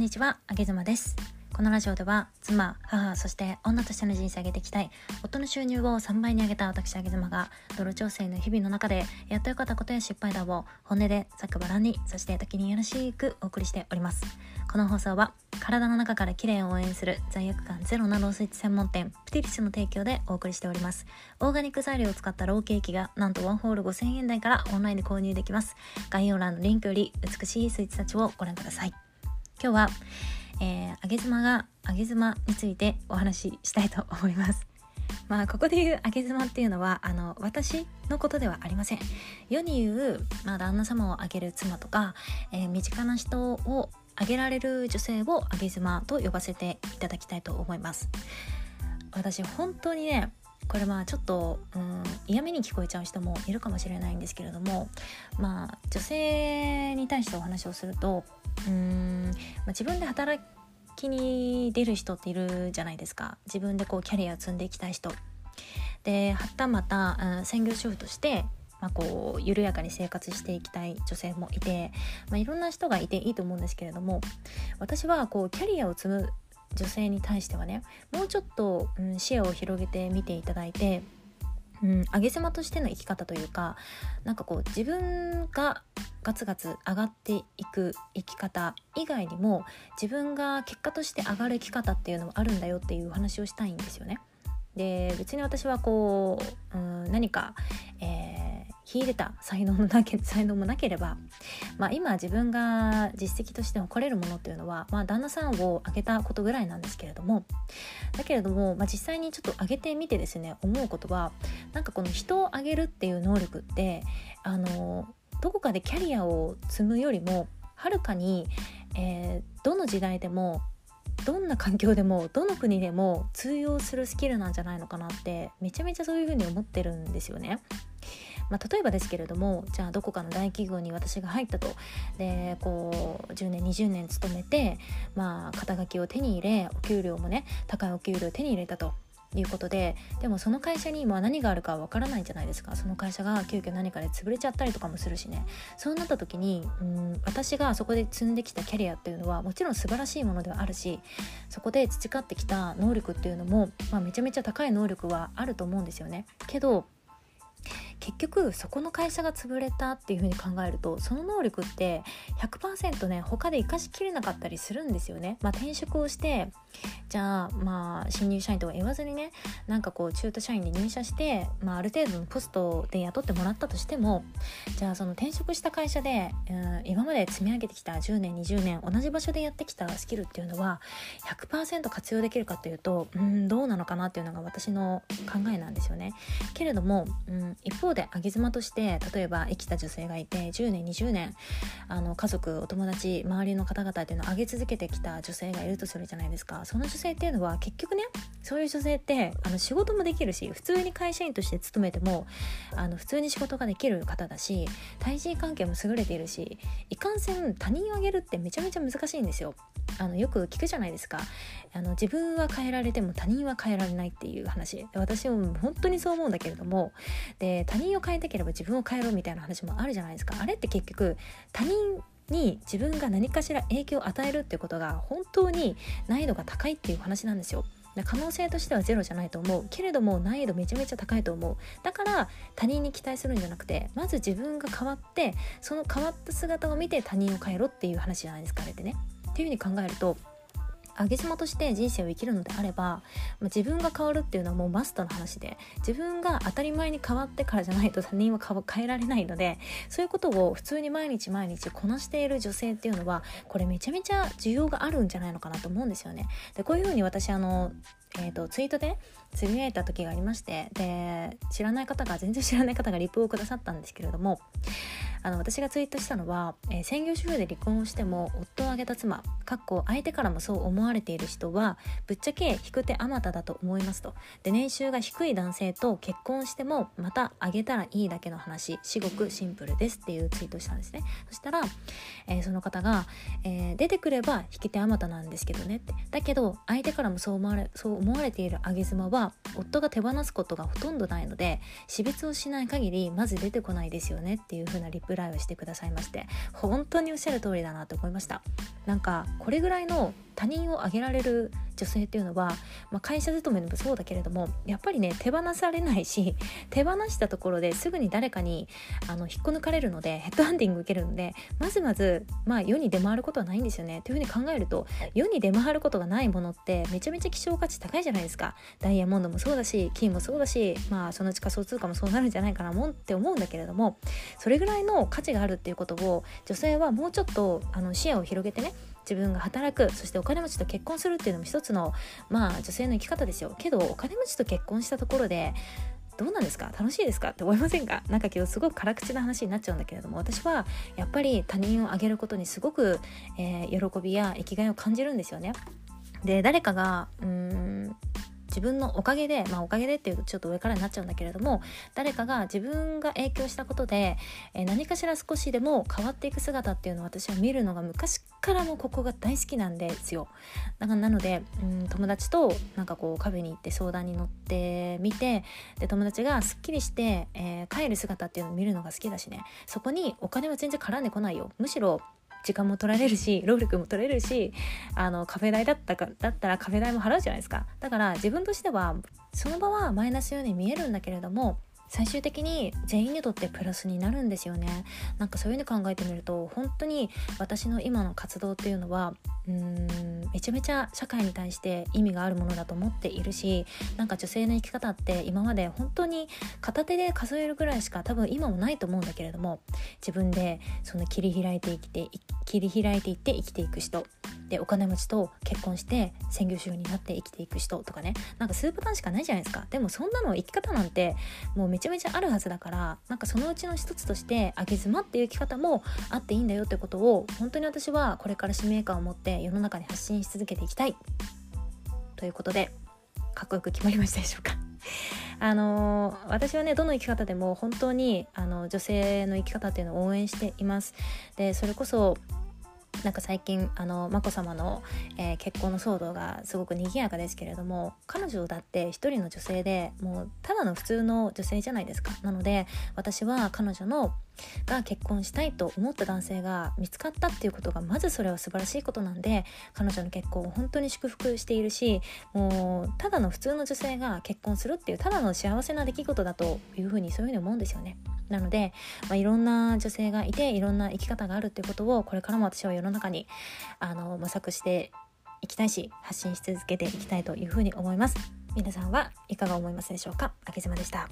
んにちは、あげずまです。このラジオでは妻、母、そして女としての人生を上げていきたい夫の収入を3倍に上げた私あげ妻が泥調整の日々の中でやっと良かったことや失敗談を本音でざくばらんにそして時によろしくお送りしております。この放送は体の中から綺麗を応援する罪悪感ゼロなロースイーツ専門店プティリスの提供でお送りしております。オーガニック材料を使ったローケーキがなんとワンホール5000円台からオンラインで購入できます。概要欄のリンクより美しいスイーツたちをご覧ください。今日はえー、あげ妻があげ妻についてお話ししたいと思います。まあここで言うあげ妻っていうのはあの私のことではありません。世に言う、まあ、旦那様をあげる妻とか、えー、身近な人をあげられる女性をあげ妻と呼ばせていただきたいと思います。私本当にねこれまあちょっと、うん、嫌味に聞こえちゃう人もいるかもしれないんですけれどもまあ女性に対してお話をするとうん、まあ、自分で働きに出る人っているじゃないですか。自分でこうキャリアを積んでいきたい人。ではたまた、うん、専業主婦としてまあ、こう緩やかに生活していきたい女性もいて、まあ、いろんな人がいていいと思うんですけれども私はこうキャリアを積む女性に対してはねもうちょっと、うん、視野を広げてみていただいてうん、上げ妻としての生き方というかなんかこう自分がガツガツ上がっていく生き方以外にも自分が結果として上がる生き方っていうのもあるんだよっていうお話をしたいんですよね。で別に私はこう、うん、何か、え、秀でた才能のなけ 才能もなければ、まあ、今自分が実績として誇れるものっていうのは、まあ、旦那さんを挙げたことぐらいなんですけれどもだけれども、まあ、実際にちょっと上げてみてですね思うことはなんかこの人を上げるっていう能力ってあのどこかでキャリアを積むよりもはるかに、えー、どの時代でもどんな環境でもどの国でも通用するスキルなんじゃないのかなってめちゃめちゃそういうふうに思ってるんですよね。まあ、例えばですけれどもじゃあどこかの大企業に私が入ったと。でこう10年20年勤めて、まあ、肩書きを手に入れお給料もね高いお給料を手に入れたと。いうことででもその会社に今何があるかわからないじゃないですか。その会社が急遽何かで潰れちゃったりとかもするしね。そうなった時にうん私がそこで積んできたキャリアっていうのはもちろん素晴らしいものではあるしそこで培ってきた能力っていうのも、まあ、めちゃめちゃ高い能力はあると思うんですよね。けど結局そこの会社が潰れたっていうふうに考えるとその能力って100%ね他で生かしきれなかったりするんですよね。まあ、転職をしてじゃあまあ新入社員とは言わずにねなんかこう中途社員で入社して、まあ、ある程度のポストで雇ってもらったとしてもじゃあその転職した会社で、うん、今まで積み上げてきた10年20年同じ場所でやってきたスキルっていうのは100%活用できるかというとうんどうなのかなっていうのが私の考えなんですよね。けれども、うん、一方で上げ妻として例えば生きた女性がいて10年20年あの家族お友達周りの方々っていうのを上げ続けてきた女性がいるとするじゃないですか。その女性っていうのは結局ねそういう女性ってあの仕事もできるし普通に会社員として勤めてもあの普通に仕事ができる方だし対人関係も優れているしいかんせん他人を上げるってめちゃめちゃ難しいんですよ。あのよく聞くじゃないですか。あの自分は変えられても他人は変えられないっていう話。私も本当にそう思うんだけれどもで他人を変えたければ自分を変えろみたいな話もあるじゃないですか。あれって結局他人に自分が何かしら影響を与えるっていうことが本当に難易度が高いっていう話なんですよ。可能性としてはゼロじゃないと思う。けれども難易度めちゃめちゃ高いと思う。だから他人に期待するんじゃなくてまず自分が変わってその変わった姿を見て他人を変えろっていう話じゃないですかあれってね。っていうふうに考えると上げ妻として人生を生きるのであればま自分が変わるっていうのはもうマストの話で自分が当たり前に変わってからじゃないと他人は変えられないのでそういうことを普通に毎日毎日こなしている女性っていうのはこれめちゃめちゃ需要があるんじゃないのかなと思うんですよね。でこういうふうに私あのえーと、ツイートでつぶやいた時がありましてで知らない方が全然知らない方がリプをくださったんですけれどもあの私がツイートしたのは、えー、専業主婦で離婚をしても夫を挙げた妻かっこ相手からもそう思われている人はぶっちゃけ引く手あまただと思いますと。で年収が低い男性と結婚してもまたあげたらいいだけの話。至極シンプルですっていうツイートしたんですね。そしたら、えー、その方が、えー、出てくれば引き手あまたなんですけどねって。だけど相手からもそう思われそう思われている上げ妻は夫が手放すことがほとんどないので死別をしない限りまず出てこないですよねっていう風なリプライをしてくださいまして本当におっしゃる通りだなと思いました。なんかこれぐらいの他人を挙げられる女性っていうのは、まあ、会社勤めでもそうだけれどもやっぱりね手放されないし 手放したところですぐに誰かにあの引っこ抜かれるのでヘッドハンティング受けるのでまずまず、まあ、世に出回ることはないんですよね。というふうに考えると世に出回ることがないものってめちゃめちゃ希少価値高いじゃないですか。ダイヤモンドもそうだし金もそうだしまあそのうち仮想通貨もそうなるんじゃないかなもんって思うんだけれどもそれぐらいの価値があるっていうことを女性はもうちょっとあの視野を広げてね自分が働くそしてお金持ちと結婚するっていうのも一つのまあ女性の生き方ですよ。けどお金持ちと結婚したところでどうなんですか？楽しいですか？って思いませんか？なんか今日すごく辛口な話になっちゃうんだけれども私はやっぱり他人をあげることにすごく、えー、喜びや生きがいを感じるんですよね。で誰かがうーん自分のおかげでまあおかげでっていうとちょっと上からになっちゃうんだけれども誰かが自分が影響したことで、えー、何かしら少しでも変わっていく姿っていうのを私は見るのが昔からもここが大好きなんですよ。だからなのでうん友達となんかこうカフェに行って相談に乗ってみてで友達がすっきりして、えー、帰る姿っていうのを見るのが好きだしね。そこにお金は全然絡んでこないよ。むしろ時間も取られるし労力も取れるしあのカフェ代だったかだったらカフェ代も払うじゃないですか。だから自分としてはその場はマイナスように見えるんだけれども最終的に全員にとってプラスになるんですよね。なんかそういうふうに考えてみると本当に私の今の活動っていうのはうーんめちゃめちゃ社会に対して意味があるものだと思っているしなんか女性の生き方って今まで本当に片手で数えるぐらいしか多分今もないと思うんだけれども自分でその切り開いて生きて切り開いていって生きていく人。でお金持ちと結婚して専業主婦になって生きていく人とかね。なんか数パターンしかないじゃないですか。でもそんなの生き方なんてもうめちゃめちゃあるはずだからなんかそのうちの一つとして上げ妻っていう生き方もあっていいんだよってことを本当に私はこれから使命感を持って世の中に発信し続けていきたい。ということでかっこよく決まりましたでしょうか。あのー、私はねどの生き方でも本当にあの女性の生き方っていうのを応援しています。でそれこそなんか最近あの眞子さまの、えー、結婚の騒動がすごく賑やかですけれども彼女だって一人の女性でもうただの普通の女性じゃないですかなので私は彼女のが結婚したいと思った男性が見つかったっていうことがまずそれは素晴らしいことなんで彼女の結婚を本当に祝福しているしもうただの普通の女性が結婚するっていうただの幸せな出来事だというふうにそういうふうに思うんですよね。なので、まあ、いろんな女性がいていろんな生き方があるっていうことをこれからも私は世のの中にあの模索していきたいし発信し続けていきたいというふうに思います。皆さんはいかが思いますでしょうか？あけずまでした。